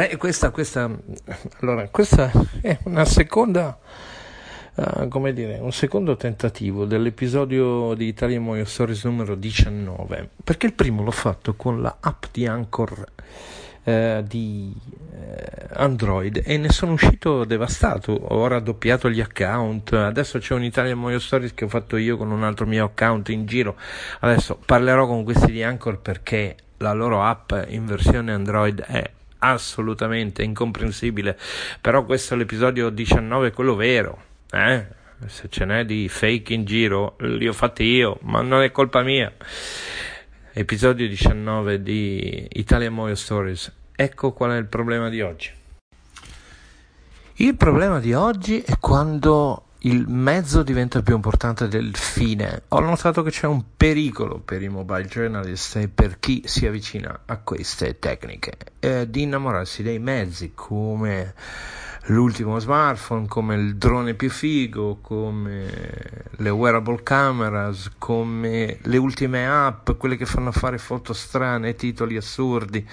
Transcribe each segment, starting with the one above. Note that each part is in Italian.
Beh, questa, questa, allora, questa è una seconda, uh, come dire, un secondo tentativo dell'episodio di Italian Moyo Stories numero 19, perché il primo l'ho fatto con la app di Anchor eh, di eh, Android e ne sono uscito devastato. Ho raddoppiato gli account. Adesso c'è un Italian Moyo Stories che ho fatto io con un altro mio account in giro. Adesso parlerò con questi di Anchor perché la loro app in versione Android è assolutamente incomprensibile. Però questo è l'episodio 19, quello vero. Eh? Se ce n'è di fake in giro, li ho fatti io, ma non è colpa mia. Episodio 19 di Italian Moyo Stories. Ecco qual è il problema di oggi. Il problema di oggi è quando il mezzo diventa più importante del fine. Ho notato che c'è un pericolo per i mobile journalist e per chi si avvicina a queste tecniche eh, di innamorarsi dei mezzi come l'ultimo smartphone, come il drone più figo, come le wearable cameras, come le ultime app, quelle che fanno fare foto strane, titoli assurdi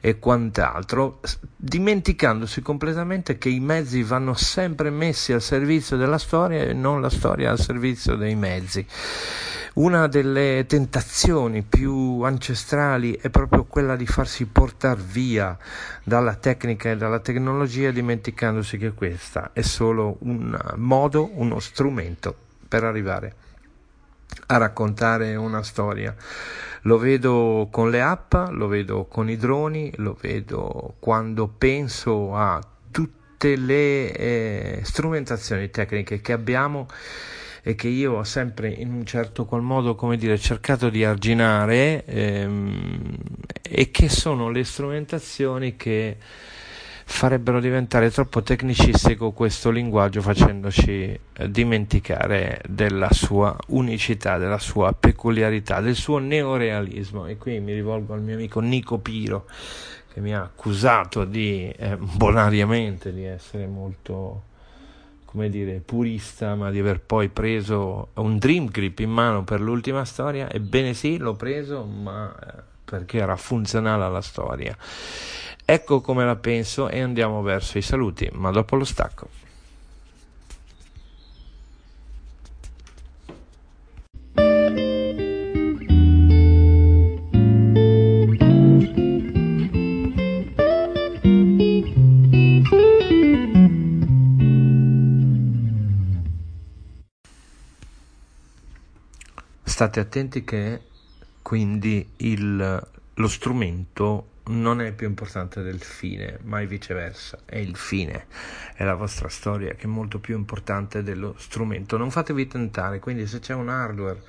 e quant'altro, dimenticandosi completamente che i mezzi vanno sempre messi al servizio della storia e non la storia al servizio dei mezzi. Una delle tentazioni più ancestrali è proprio quella di farsi portare via dalla tecnica e dalla tecnologia dimenticandosi che questa è solo un modo, uno strumento per arrivare a raccontare una storia. Lo vedo con le app, lo vedo con i droni, lo vedo quando penso a tutte le eh, strumentazioni tecniche che abbiamo e che io ho sempre in un certo qual modo, come dire, cercato di arginare ehm, e che sono le strumentazioni che farebbero diventare troppo tecnicistico questo linguaggio facendoci eh, dimenticare della sua unicità, della sua peculiarità, del suo neorealismo. E qui mi rivolgo al mio amico Nico Piro che mi ha accusato di eh, bonariamente di essere molto come dire, purista, ma di aver poi preso un Dream Grip in mano per l'ultima storia. Ebbene sì, l'ho preso, ma eh, perché era funzionale alla storia. Ecco come la penso e andiamo verso i saluti, ma dopo lo stacco. State attenti che quindi il, lo strumento non è più importante del fine, mai viceversa, è il fine, è la vostra storia che è molto più importante dello strumento. Non fatevi tentare, quindi se c'è un hardware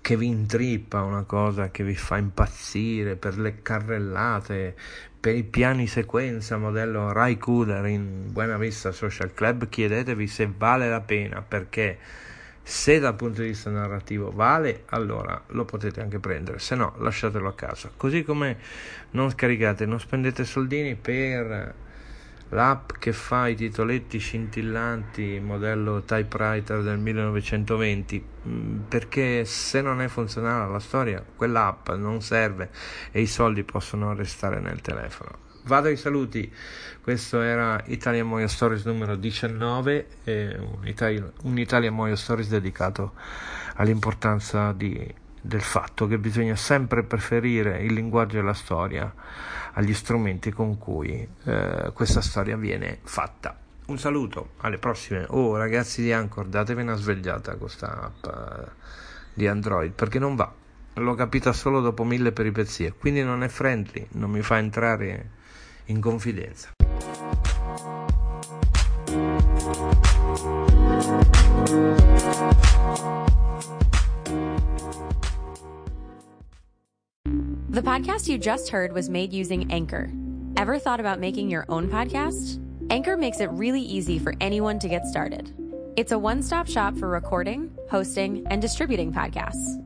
che vi intrippa, una cosa che vi fa impazzire per le carrellate, per i piani sequenza modello Rai Cooler in Buena Vista Social Club, chiedetevi se vale la pena perché se dal punto di vista narrativo vale, allora lo potete anche prendere, se no lasciatelo a casa. Così come non scaricate, non spendete soldini per l'app che fa i titoletti scintillanti modello typewriter del 1920 mm, perché se non è funzionale la storia quell'app non serve e i soldi possono restare nel telefono Vado ai saluti, questo era Italian Moyo Stories numero 19, un, Italia, un Italian Moyo Stories dedicato all'importanza di, del fatto che bisogna sempre preferire il linguaggio e la storia agli strumenti con cui eh, questa storia viene fatta. Un saluto, alle prossime. Oh ragazzi di Anchor, datevi una svegliata con questa app eh, di Android perché non va. L'ho capita solo dopo mille peripezie, quindi non è friendly, non mi fa entrare in confidenza. The podcast you just heard was made using Anchor. Ever thought about making your own podcast? Anchor makes it really easy for anyone to get started. It's a one stop shop for recording, hosting, and distributing podcasts.